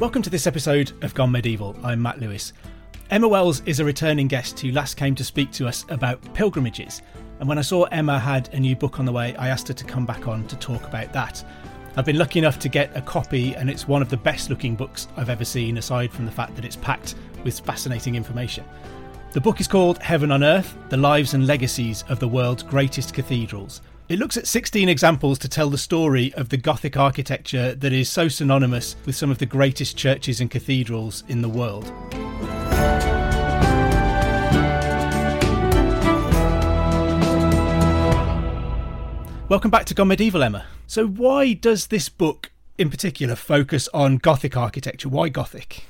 Welcome to this episode of Gone Medieval. I'm Matt Lewis. Emma Wells is a returning guest who last came to speak to us about pilgrimages. And when I saw Emma had a new book on the way, I asked her to come back on to talk about that. I've been lucky enough to get a copy, and it's one of the best looking books I've ever seen, aside from the fact that it's packed with fascinating information. The book is called Heaven on Earth The Lives and Legacies of the World's Greatest Cathedrals. It looks at 16 examples to tell the story of the Gothic architecture that is so synonymous with some of the greatest churches and cathedrals in the world. Welcome back to Gone Medieval, Emma. So, why does this book in particular focus on Gothic architecture? Why Gothic?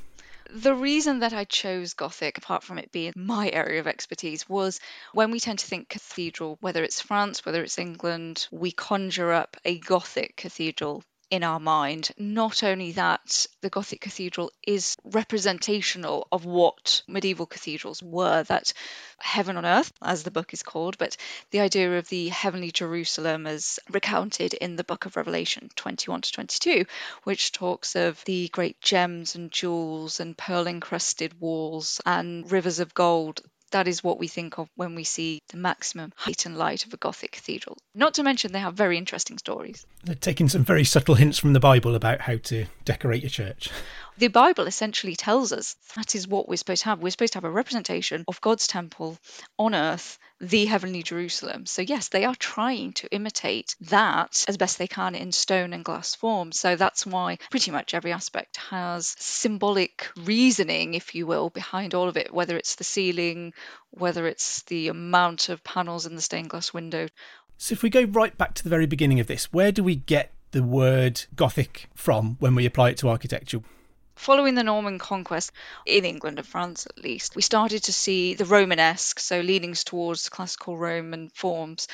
The reason that I chose Gothic, apart from it being my area of expertise, was when we tend to think cathedral, whether it's France, whether it's England, we conjure up a Gothic cathedral in our mind. Not only that, the Gothic cathedral is representational of what medieval cathedrals were that heaven on earth, as the book is called, but the idea of the heavenly Jerusalem as recounted in the book of Revelation 21 to 22, which talks of the great gems and jewels and pearl encrusted walls and rivers of gold that is what we think of when we see the maximum height and light of a Gothic cathedral. Not to mention, they have very interesting stories. They're taking some very subtle hints from the Bible about how to decorate a church. The Bible essentially tells us that is what we're supposed to have. We're supposed to have a representation of God's temple on earth, the heavenly Jerusalem. So, yes, they are trying to imitate that as best they can in stone and glass form. So, that's why pretty much every aspect has symbolic reasoning, if you will, behind all of it, whether it's the ceiling, whether it's the amount of panels in the stained glass window. So, if we go right back to the very beginning of this, where do we get the word Gothic from when we apply it to architecture? Following the Norman conquest, in England and France at least, we started to see the Romanesque, so leanings towards classical Roman forms,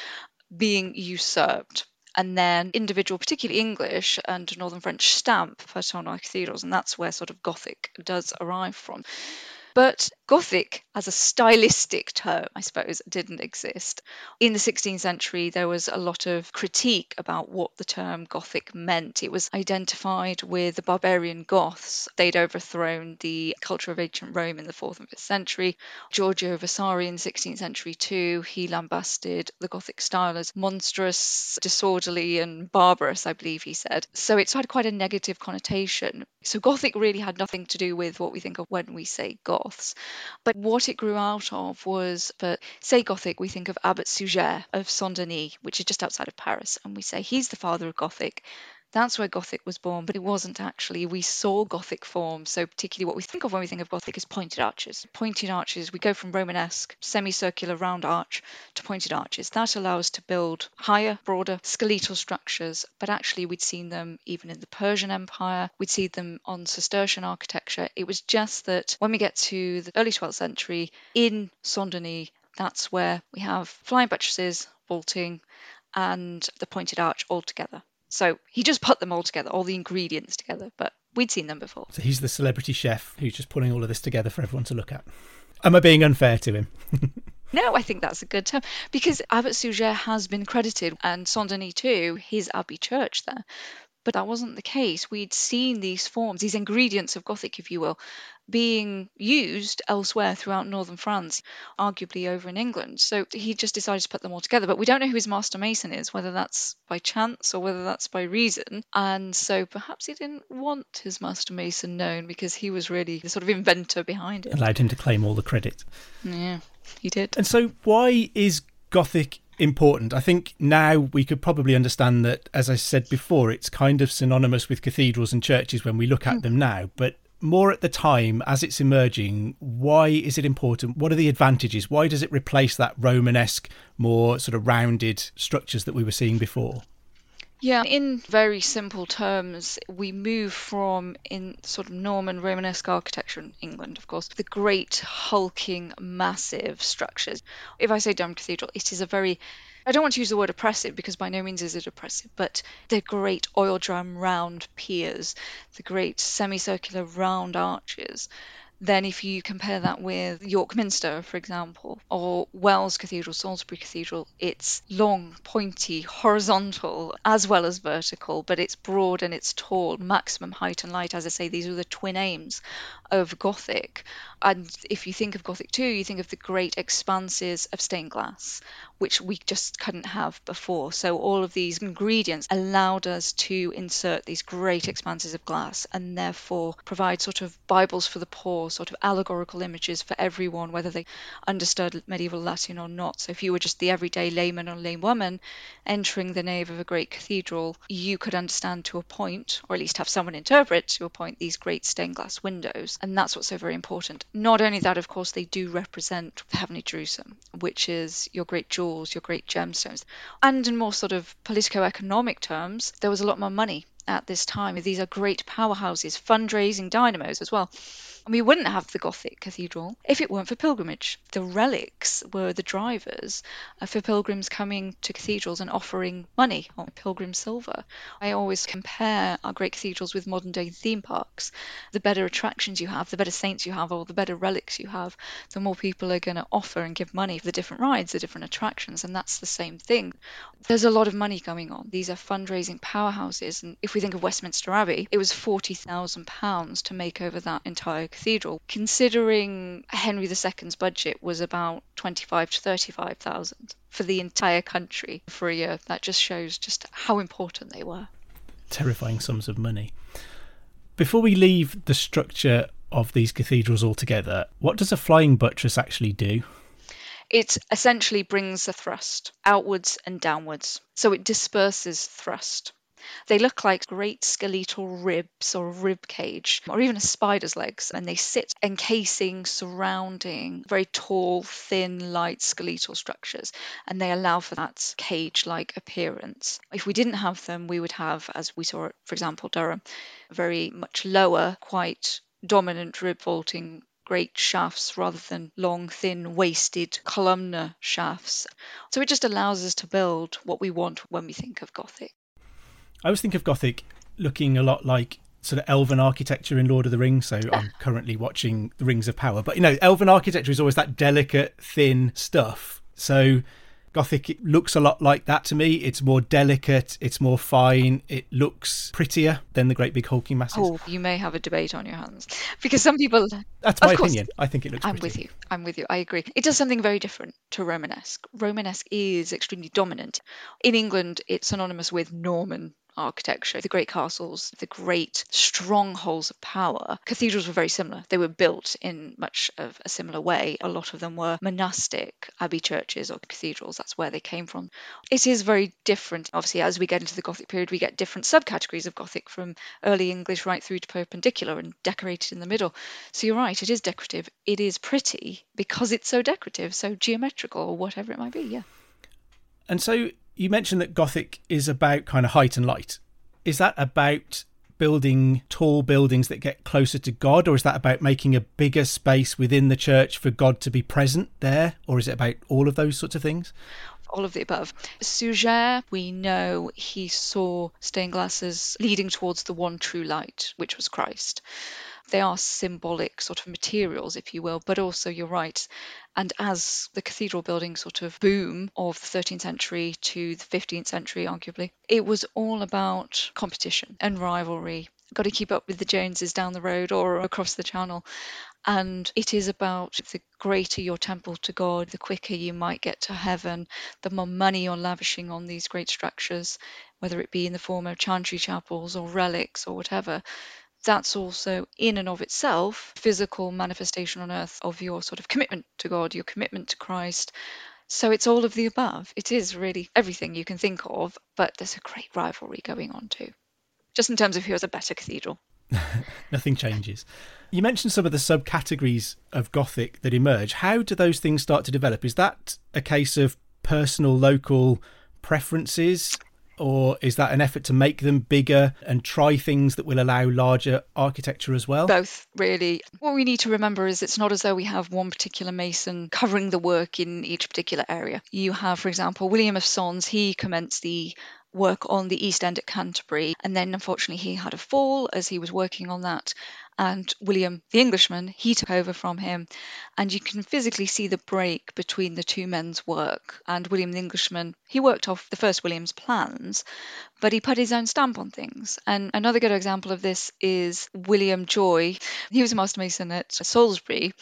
being usurped. And then individual, particularly English and Northern French stamp put on our cathedrals, and that's where sort of Gothic does arrive from. But Gothic, as a stylistic term, I suppose, didn't exist. In the 16th century, there was a lot of critique about what the term Gothic meant. It was identified with the barbarian Goths. They'd overthrown the culture of ancient Rome in the 4th and 5th century. Giorgio Vasari in the 16th century, too, he lambasted the Gothic style as monstrous, disorderly, and barbarous, I believe he said. So it's had quite a negative connotation. So Gothic really had nothing to do with what we think of when we say Goths. But what it grew out of was, for say Gothic, we think of Abbot Suger of Saint Denis, which is just outside of Paris, and we say he's the father of Gothic. That's where Gothic was born, but it wasn't actually. We saw Gothic form. So, particularly what we think of when we think of Gothic is pointed arches. Pointed arches, we go from Romanesque, semicircular round arch to pointed arches. That allows to build higher, broader skeletal structures, but actually, we'd seen them even in the Persian Empire, we'd seen them on Cistercian architecture. It was just that when we get to the early 12th century in Saint Denis, that's where we have flying buttresses, vaulting, and the pointed arch all together. So he just put them all together, all the ingredients together, but we'd seen them before. So he's the celebrity chef who's just putting all of this together for everyone to look at. Am I being unfair to him? No, I think that's a good term because Abbot Suger has been credited, and Saint Denis too, his abbey church there. But that wasn't the case. We'd seen these forms, these ingredients of Gothic, if you will, being used elsewhere throughout northern France, arguably over in England. So he just decided to put them all together. But we don't know who his master mason is, whether that's by chance or whether that's by reason. And so perhaps he didn't want his master mason known because he was really the sort of inventor behind it. Allowed him to claim all the credit. Yeah, he did. And so, why is Gothic important. I think now we could probably understand that, as I said before, it's kind of synonymous with cathedrals and churches when we look at mm. them now. But more at the time as it's emerging, why is it important? What are the advantages? Why does it replace that Romanesque, more sort of rounded structures that we were seeing before? Yeah, in very simple terms, we move from in sort of Norman Romanesque architecture in England, of course, the great hulking, massive structures. If I say Durham Cathedral, it is a very I don't want to use the word oppressive because by no means is it oppressive, but the great oil drum round piers, the great semicircular round arches, then if you compare that with York Minster, for example, or Wells Cathedral, Salisbury Cathedral, it's long, pointy, horizontal as well as vertical, but it's broad and it's tall, maximum height and light. As I say, these are the twin aims of Gothic. And if you think of Gothic too, you think of the great expanses of stained glass, which we just couldn't have before. So all of these ingredients allowed us to insert these great expanses of glass and therefore provide sort of Bibles for the poor, sort of allegorical images for everyone, whether they understood medieval Latin or not. So if you were just the everyday layman or laywoman entering the nave of a great cathedral, you could understand to a point, or at least have someone interpret to a point, these great stained glass windows. And that's what's so very important. Not only that, of course, they do represent the heavenly Jerusalem, which is your great jewels, your great gemstones. And in more sort of politico economic terms, there was a lot more money at this time. These are great powerhouses, fundraising dynamos as well. And we wouldn't have the Gothic cathedral if it weren't for pilgrimage. The relics were the drivers uh, for pilgrims coming to cathedrals and offering money on pilgrim silver. I always compare our great cathedrals with modern day theme parks. The better attractions you have, the better saints you have, or the better relics you have, the more people are going to offer and give money for the different rides, the different attractions. And that's the same thing. There's a lot of money going on. These are fundraising powerhouses. And if we think of Westminster Abbey, it was £40,000 to make over that entire cathedral, considering Henry II's budget was about 25 to 35,000 for the entire country for a year. That just shows just how important they were. Terrifying sums of money. Before we leave the structure of these cathedrals altogether, what does a flying buttress actually do? It essentially brings the thrust outwards and downwards. So it disperses thrust. They look like great skeletal ribs or rib cage or even a spider's legs, and they sit encasing, surrounding very tall, thin, light skeletal structures, and they allow for that cage like appearance. If we didn't have them, we would have, as we saw, for example, Durham, very much lower, quite dominant rib vaulting great shafts rather than long, thin, wasted columnar shafts. So it just allows us to build what we want when we think of Gothic. I always think of Gothic looking a lot like sort of elven architecture in Lord of the Rings. So I'm currently watching The Rings of Power. But you know, elven architecture is always that delicate, thin stuff. So Gothic looks a lot like that to me. It's more delicate, it's more fine, it looks prettier than the great big hulking masses. Oh, you may have a debate on your hands because some people. That's my course, opinion. I think it looks. I'm with you. I'm with you. I agree. It does something very different to Romanesque. Romanesque is extremely dominant. In England, it's synonymous with Norman architecture, the great castles, the great strongholds of power. Cathedrals were very similar. They were built in much of a similar way. A lot of them were monastic abbey churches or cathedrals. That's where they came from. It is very different. Obviously, as we get into the Gothic period, we get different subcategories of Gothic from early English right through to Perpendicular and decorated in the middle. So you're right, it is decorative. It is pretty because it's so decorative, so geometrical, or whatever it might be. Yeah. And so you mentioned that Gothic is about kind of height and light. Is that about building tall buildings that get closer to God, or is that about making a bigger space within the church for God to be present there, or is it about all of those sorts of things? all of the above. Suger, we know he saw stained glasses leading towards the one true light, which was Christ. They are symbolic sort of materials, if you will, but also you're right. And as the cathedral building sort of boom of the 13th century to the 15th century, arguably, it was all about competition and rivalry. Got to keep up with the Joneses down the road or across the channel. And it is about the greater your temple to God, the quicker you might get to heaven, the more money you're lavishing on these great structures, whether it be in the form of chantry chapels or relics or whatever. That's also, in and of itself, physical manifestation on earth of your sort of commitment to God, your commitment to Christ. So it's all of the above. It is really everything you can think of, but there's a great rivalry going on too, just in terms of who has a better cathedral. Nothing changes. You mentioned some of the subcategories of Gothic that emerge. How do those things start to develop? Is that a case of personal, local preferences? Or is that an effort to make them bigger and try things that will allow larger architecture as well? Both, really. What we need to remember is it's not as though we have one particular mason covering the work in each particular area. You have, for example, William of Sens, he commenced the work on the East End at Canterbury. And then unfortunately, he had a fall as he was working on that. And William, the Englishman, he took over from him. And you can physically see the break between the two men's work. And William, the Englishman, he worked off the first William's plans, but he put his own stamp on things. And another good example of this is William Joy. He was a master mason at Salisbury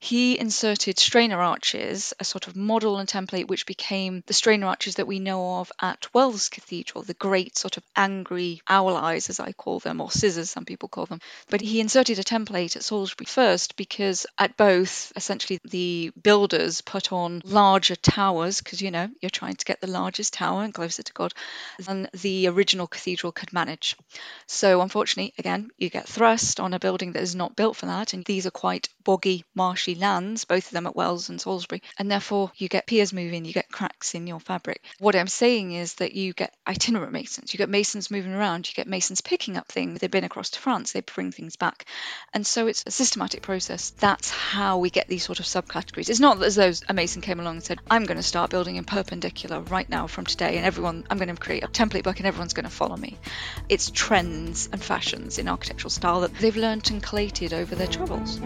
he inserted strainer arches, a sort of model and template which became the strainer arches that we know of at Wells Cathedral, the great sort of angry owl eyes, as I call them, or scissors, some people call them. But he inserted a template at Salisbury first because at both, essentially, the builders put on larger towers, because, you know, you're trying to get the largest tower and closer to God than the original cathedral could manage. So, unfortunately, again, you get thrust on a building that is not built for that, and these are quite boggy, marshy lands, both of them at Wells and Salisbury, and therefore you get piers moving, you get cracks in your fabric. What I'm saying is that you get itinerant masons, you get masons moving around, you get masons picking up things. They've been across to France, they bring things back. And so it's a systematic process. That's how we get these sort of subcategories. It's not as though a mason came along and said, I'm going to start building in perpendicular right now from today, and everyone, I'm going to create a template book and everyone's going to follow me. It's trends and fashions in architectural style that they've learnt and collated over their travels.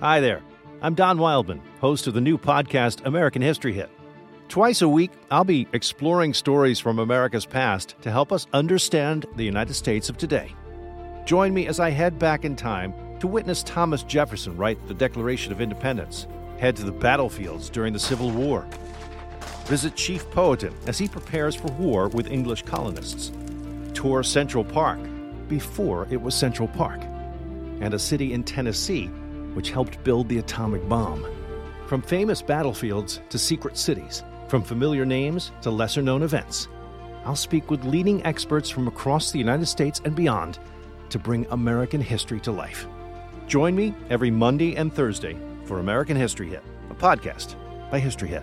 Hi there. I'm Don Wildman, host of the new podcast American History Hit. Twice a week, I'll be exploring stories from America's past to help us understand the United States of today. Join me as I head back in time to witness Thomas Jefferson write the Declaration of Independence, head to the battlefields during the Civil War, visit Chief Powhatan as he prepares for war with English colonists, tour Central Park before it was Central Park, and a city in Tennessee which helped build the atomic bomb. From famous battlefields to secret cities, from familiar names to lesser known events, I'll speak with leading experts from across the United States and beyond to bring American history to life. Join me every Monday and Thursday for American History Hit, a podcast by History Hit.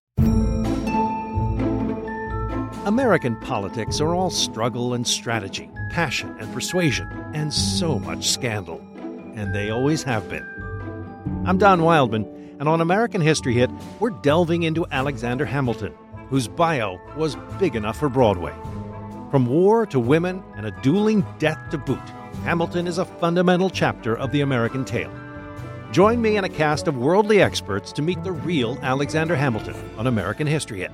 American politics are all struggle and strategy, passion and persuasion, and so much scandal. And they always have been. I'm Don Wildman, and on American History Hit, we're delving into Alexander Hamilton, whose bio was big enough for Broadway. From war to women and a dueling death to boot, Hamilton is a fundamental chapter of the American tale. Join me and a cast of worldly experts to meet the real Alexander Hamilton on American History Hit,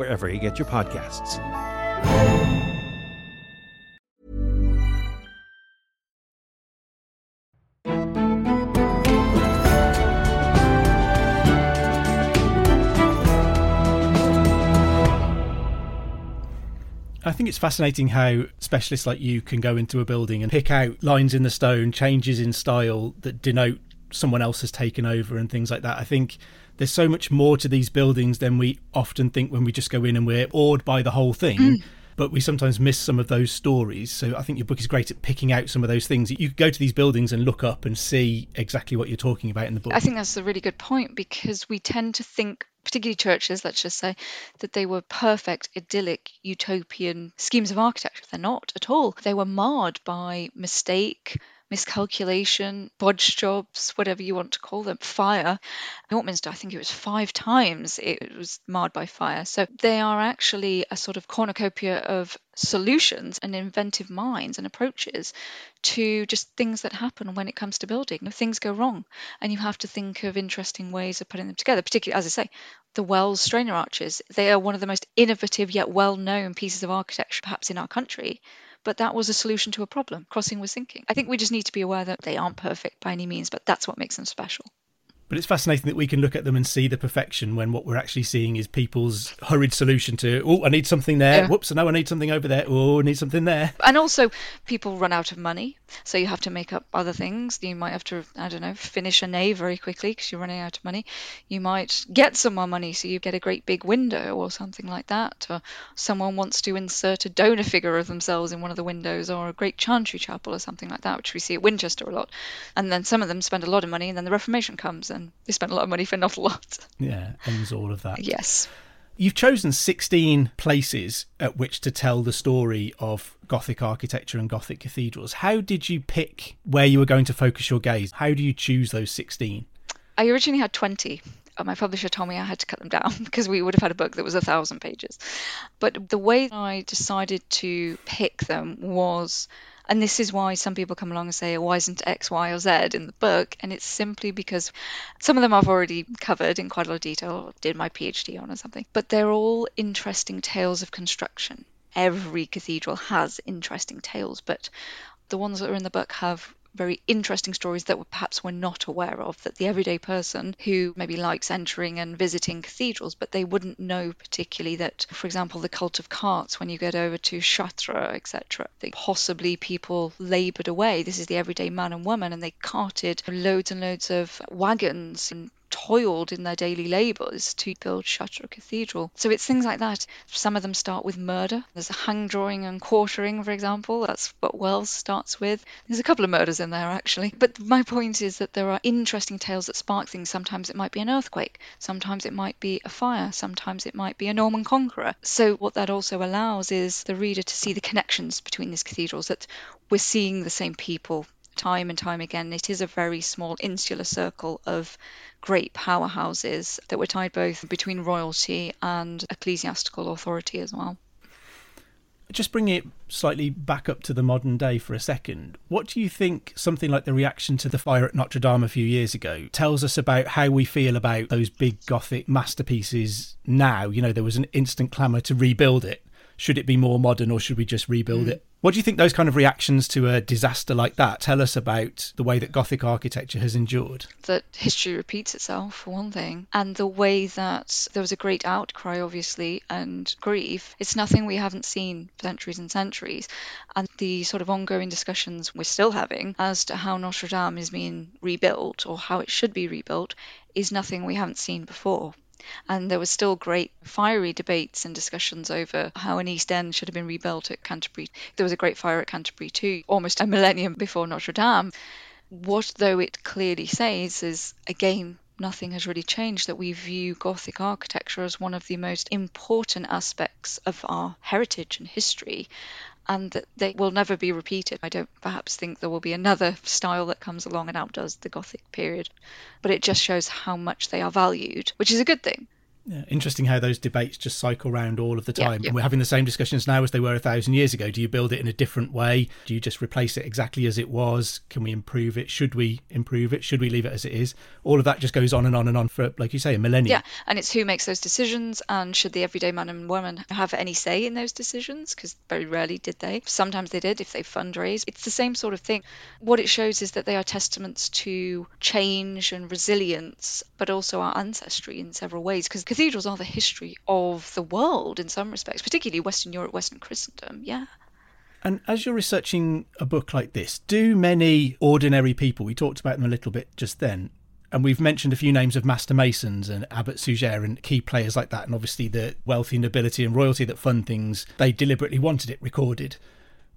wherever you get your podcasts. I think it's fascinating how specialists like you can go into a building and pick out lines in the stone, changes in style that denote someone else has taken over and things like that. I think there's so much more to these buildings than we often think when we just go in and we're awed by the whole thing. Mm. But we sometimes miss some of those stories. So I think your book is great at picking out some of those things. You go to these buildings and look up and see exactly what you're talking about in the book. I think that's a really good point because we tend to think particularly churches, let's just say, that they were perfect, idyllic, utopian schemes of architecture. They're not at all. They were marred by mistake, miscalculation, bodge jobs, whatever you want to call them, fire. Nortminster, I think it was five times it was marred by fire. So they are actually a sort of cornucopia of solutions and inventive minds and approaches to just things that happen when it comes to building. If things go wrong, and you have to think of interesting ways of putting them together, particularly, as I say, the Wells strainer arches. They are one of the most innovative yet well known pieces of architecture perhaps in our country but that was a solution to a problem. Crossing was sinking. I think we just need to be aware that they aren't perfect by any means, but that's what makes them special. But it's fascinating that we can look at them and see the perfection when what we're actually seeing is people's hurried solution to, oh, I need something there. Yeah. Whoops, no, I need something over there. Oh, I need something there. And also, people run out of money. So you have to make up other things. You might have to, I don't know, finish a nave very quickly because you're running out of money. You might get some more money so you get a great big window or something like that. Or someone wants to insert a donor figure of themselves in one of the windows or a great chantry chapel or something like that, which we see at Winchester a lot. And then some of them spend a lot of money and then the Reformation comes and and they spent a lot of money for not a lot. Yeah, ends all of that. Yes. You've chosen 16 places at which to tell the story of Gothic architecture and Gothic cathedrals. How did you pick where you were going to focus your gaze? How do you choose those 16? I originally had 20. My publisher told me I had to cut them down because we would have had a book that was a thousand pages. But the way I decided to pick them was and this is why some people come along and say, why isn't X, Y, or Z in the book? And it's simply because some of them I've already covered in quite a lot of detail, did my PhD on or something. But they're all interesting tales of construction. Every cathedral has interesting tales, but the ones that are in the book have very interesting stories that perhaps we're not aware of that the everyday person who maybe likes entering and visiting cathedrals but they wouldn't know particularly that for example the cult of carts when you get over to Chartres etc that possibly people labored away. This is the everyday man and woman and they carted loads and loads of wagons and toiled in their daily labours to build Chartres Cathedral. So it's things like that. Some of them start with murder. There's a hang drawing and quartering, for example. That's what Wells starts with. There's a couple of murders in there, actually. But my point is that there are interesting tales that spark things. Sometimes it might be an earthquake, sometimes it might be a fire, sometimes it might be a Norman conqueror. So what that also allows is the reader to see the connections between these cathedrals, that we're seeing the same people time and time again. It is a very small insular circle of great powerhouses that were tied both between royalty and ecclesiastical authority as well. Just bring it slightly back up to the modern day for a second. What do you think something like the reaction to the fire at Notre Dame a few years ago tells us about how we feel about those big Gothic masterpieces now? You know, there was an instant clamour to rebuild it. Should it be more modern or should we just rebuild mm. it? What do you think those kind of reactions to a disaster like that tell us about the way that Gothic architecture has endured? That history repeats itself, for one thing, and the way that there was a great outcry, obviously, and grief. It's nothing we haven't seen for centuries and centuries. And the sort of ongoing discussions we're still having as to how Notre Dame is being rebuilt or how it should be rebuilt is nothing we haven't seen before. And there was still great fiery debates and discussions over how an East End should have been rebuilt at Canterbury. There was a great fire at Canterbury too, almost a millennium before Notre Dame. What, though it clearly says, is again, nothing has really changed, that we view Gothic architecture as one of the most important aspects of our heritage and history, and that they will never be repeated. I don't perhaps think there will be another style that comes along and outdoes the Gothic period, but it just shows how much they are valued, which is a good thing. Yeah, interesting how those debates just cycle around all of the time. yeah. We're having the same discussions now as they were a thousand years ago. Do you build it in a different way? Do you just replace it exactly as it was? Can we improve it? Should we improve it? Should we leave it as it is? All of that just goes on and on and on for, like you say, a millennium. Yeah, and it's who makes those decisions, and should the everyday man and woman have any say in those decisions? Because very rarely did they. Sometimes they did if they fundraise. It's the same sort of thing. What it shows is that they are testaments to change and resilience, but also our ancestry in several ways. Because cathedrals are the history of the world in some respects, particularly Western Europe, Western Christendom. Yeah. And as you're researching a book like this, do many ordinary people, we talked about them a little bit just then, and we've mentioned a few names of master masons and Abbot Suger and key players like that, and obviously the wealthy nobility and royalty that fund things, they deliberately wanted it recorded.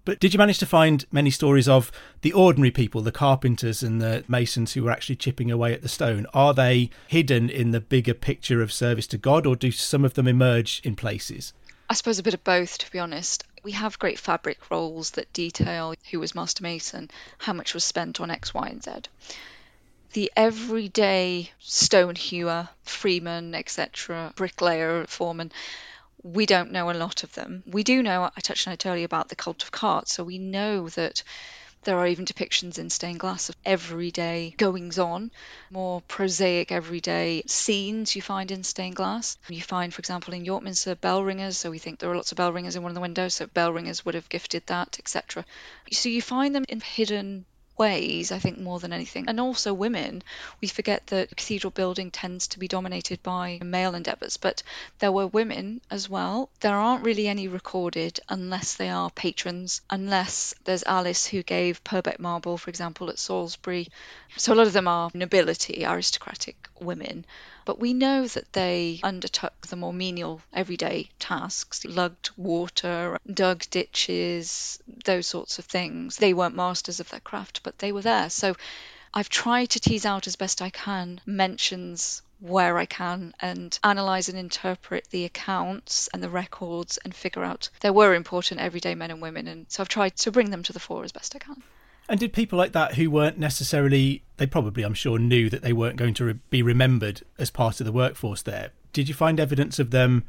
But did you manage to find many stories of the ordinary people, the carpenters and the masons who were actually chipping away at the stone? Are they hidden in the bigger picture of service to God, or do some of them emerge in places? I suppose a bit of both, to be honest. We have great fabric rolls that detail who was Master Mason, how much was spent on X, Y, and Z. The everyday stone hewer, freeman, etc., bricklayer, foreman, we don't know a lot of them. We do know, I touched on it earlier about the cult of cart, so we know that there are even depictions in stained glass of everyday goings on, more prosaic everyday scenes you find in stained glass. You find, for example, in York Minster bell ringers, so we think there are lots of bell ringers in one of the windows, so bell ringers would have gifted that, etc. So you find them in hidden ways, I think, more than anything. And also women. We forget that cathedral building tends to be dominated by male endeavours, but there were women as well. There aren't really any recorded unless they are patrons, unless there's Alice who gave Purbeck marble, for example, at Salisbury. So a lot of them are nobility, aristocratic women. But we know that they undertook the more menial everyday tasks, lugged water, dug ditches, those sorts of things. They weren't masters of their craft, but they were there. So I've tried to tease out as best I can mentions where I can and analyze and interpret the accounts and the records and figure out there were important everyday men and women. And so I've tried to bring them to the fore as best I can. And did people like that who weren't necessarily, they probably, I'm sure, knew that they weren't going to re- be remembered as part of the workforce there? Did you find evidence of them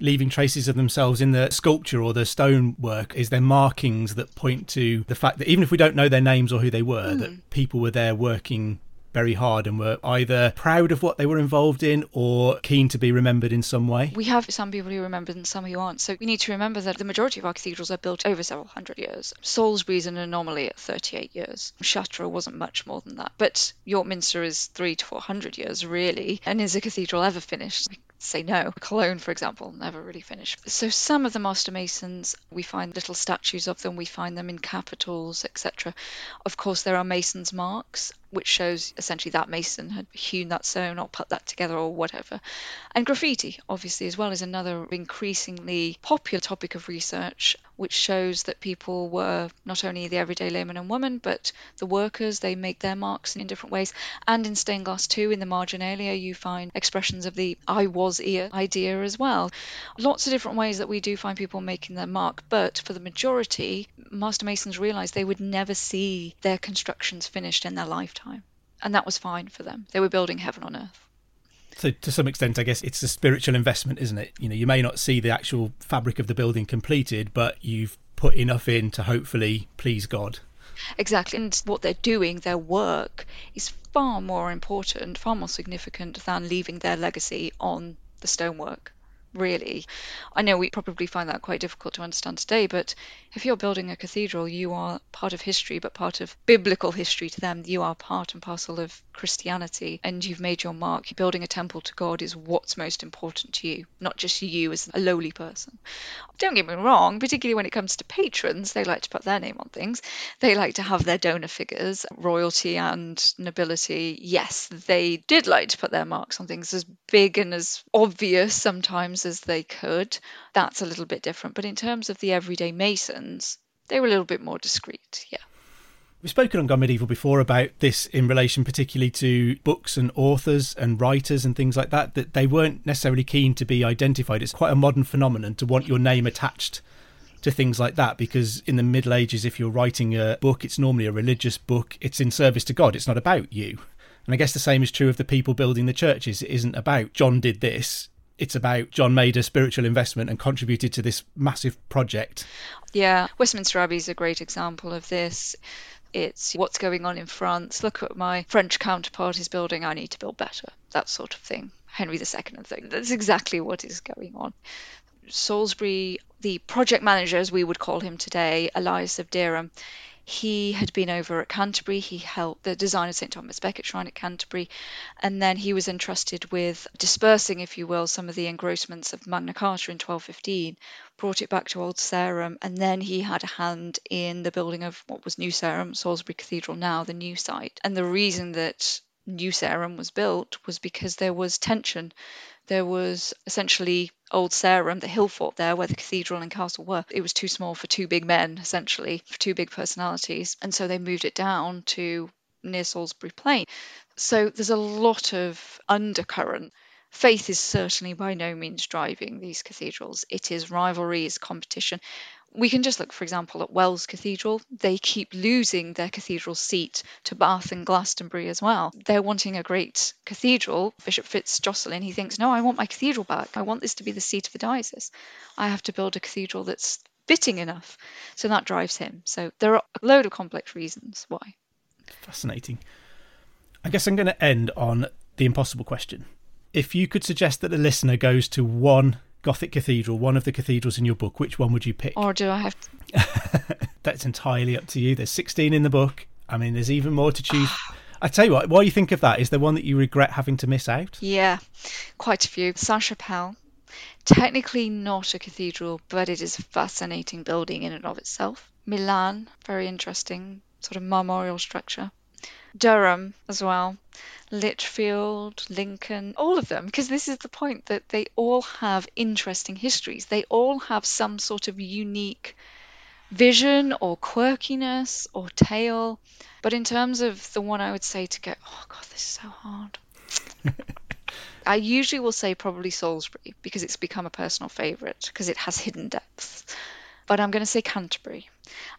leaving traces of themselves in the sculpture or the stonework? Is there markings that point to the fact that even if we don't know their names or who they were, hmm. that people were there working very hard and were either proud of what they were involved in or keen to be remembered in some way? We have some people who remember and some who aren't. So we need to remember that the majority of our cathedrals are built over several hundred years. Salisbury is an anomaly at 38 years. Chartres wasn't much more than that. But York Minster is three to 400 years, really. And is a cathedral ever finished? say no. Cologne, for example, never really finished. So some of the master masons, we find little statues of them, we find them in capitals, etc. Of course, there are masons' marks, which shows essentially that mason had hewn that stone or put that together or whatever. And graffiti, obviously, as well, is another increasingly popular topic of research, which shows that people were not only the everyday layman and woman, but the workers. They make their marks in different ways. And in stained glass, too, in the marginalia, you find expressions of the I was ear idea as well. Lots of different ways that we do find people making their mark, but for the majority, master masons realized they would never see their constructions finished in their lifetime. And that was fine for them. They were building heaven on earth. So to some extent, I guess it's a spiritual investment, isn't it? You know, you may not see the actual fabric of the building completed, but you've put enough in to hopefully please God. Exactly. And what they're doing, their work, is far more important, far more significant than leaving their legacy on the stonework. Really. I know we probably find that quite difficult to understand today, but if you're building a cathedral, you are part of history, but part of biblical history to them. You are part and parcel of Christianity, and you've made your mark. Building a temple to God is what's most important to you, not just you as a lowly person. Don't get me wrong, particularly when it comes to patrons, they like to put their name on things. They like to have their donor figures, royalty and nobility. Yes, they did like to put their marks on things as big and as obvious sometimes as they could. That's a little bit different. But in terms of the everyday Masons, they were a little bit more discreet, yeah. We've spoken on Gone Medieval before about this in relation particularly to books and authors and writers and things like that, that they weren't necessarily keen to be identified. It's quite a modern phenomenon to want your name attached to things like that because in the Middle Ages, if you're writing a book, it's normally a religious book, it's in service to God, it's not about you. And I guess the same is true of the people building the churches. It isn't about John did this, it's about John made a spiritual investment and contributed to this massive project. Yeah, Westminster Abbey is a great example of this. It's what's going on in France. Look at my French counterpart is building. I need to build better. That sort of thing. Henry II and thing. That's exactly what is going on. Salisbury, the project manager, as we would call him today, Elias of Dereham, he had been over at Canterbury. He helped the design of St Thomas Becket Shrine at Canterbury, and then he was entrusted with dispersing, if you will, some of the engrossments of Magna Carta in 1215, brought it back to Old Sarum, and then he had a hand in the building of what was New Sarum, Salisbury Cathedral now, the new site. And the reason that New Sarum was built was because there was tension there was essentially Old Sarum, the hill fort there where the cathedral and castle were. It was too small for two big men, essentially, for two big personalities. And so they moved it down to near Salisbury Plain. So there's a lot of undercurrent. Faith is certainly by no means driving these cathedrals. It is rivalry, it's competition we can just look, for example, at Wells Cathedral. They keep losing their cathedral seat to Bath and Glastonbury as well. They're wanting a great cathedral. Bishop FitzJocelyn, he thinks, no, I want my cathedral back. I want this to be the seat of the diocese. I have to build a cathedral that's fitting enough. So that drives him. So there are a load of complex reasons why. Fascinating. I guess I'm going to end on the impossible question. If you could suggest that the listener goes to one Gothic cathedral, one of the cathedrals in your book, which one would you pick? Or do I have to? That's entirely up to you. There's 16 in the book. I mean, there's even more to choose. I tell you what, while you think of that, is there one that you regret having to miss out? Yeah, quite a few. Sainte Chapelle. Technically not a cathedral, but it is a fascinating building in and of itself. Milan, very interesting sort of memorial structure. Durham as well, Lichfield, Lincoln, all of them, because this is the point that they all have interesting histories. They all have some sort of unique vision or quirkiness or tale. But in terms of the one I would say to go, oh God, this is so hard. I usually will say probably Salisbury because it's become a personal favourite because it has hidden depths. But I'm going to say Canterbury.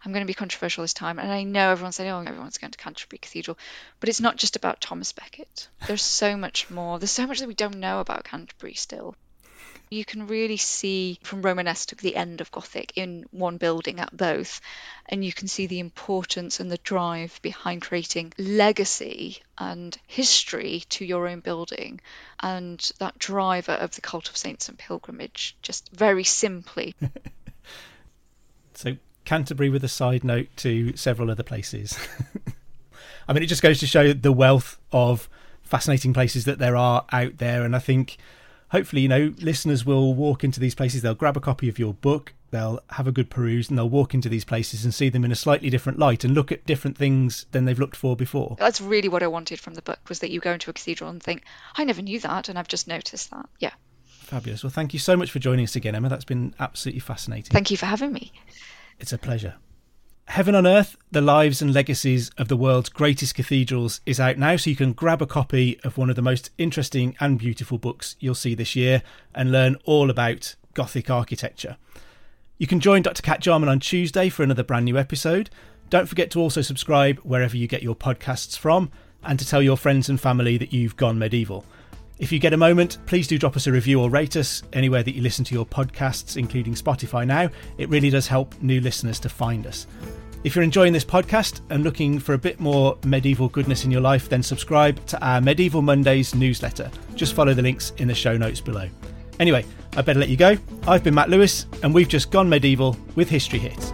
I'm going to be controversial this time. And I know everyone's saying, oh, everyone's going to Canterbury Cathedral. But it's not just about Thomas Becket. There's so much more. There's so much that we don't know about Canterbury still. You can really see from Romanesque to the end of Gothic in one building at both. And you can see the importance and the drive behind creating legacy and history to your own building. And that driver of the cult of saints and pilgrimage, just very simply. So Canterbury with a side note to several other places. I mean, it just goes to show the wealth of fascinating places that there are out there. And I think hopefully, you know, listeners will walk into these places, they'll grab a copy of your book, they'll have a good peruse, and they'll walk into these places and see them in a slightly different light and look at different things than they've looked for before. That's really what I wanted from the book was that you go into a cathedral and think, I never knew that, and I've just noticed that. Yeah. Fabulous. Well, thank you so much for joining us again, Emma. That's been absolutely fascinating. Thank you for having me. It's a pleasure. Heaven on Earth, The Lives and Legacies of the World's Greatest Cathedrals is out now, so you can grab a copy of one of the most interesting and beautiful books you'll see this year and learn all about Gothic architecture. You can join Dr. Cat Jarman on Tuesday for another brand new episode. Don't forget to also subscribe wherever you get your podcasts from and to tell your friends and family that you've gone medieval. If you get a moment, please do drop us a review or rate us anywhere that you listen to your podcasts, including Spotify now. It really does help new listeners to find us. If you're enjoying this podcast and looking for a bit more medieval goodness in your life, then subscribe to our Medieval Mondays newsletter. Just follow the links in the show notes below. Anyway, I better let you go. I've been Matt Lewis, and we've just gone medieval with History Hit.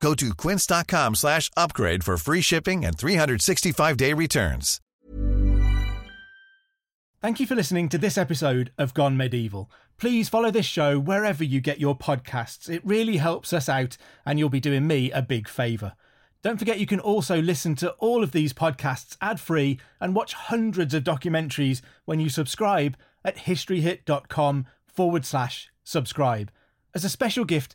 Go to quince.com slash upgrade for free shipping and 365-day returns. Thank you for listening to this episode of Gone Medieval. Please follow this show wherever you get your podcasts. It really helps us out, and you'll be doing me a big favour. Don't forget you can also listen to all of these podcasts ad free and watch hundreds of documentaries when you subscribe at historyhit.com forward slash subscribe. As a special gift,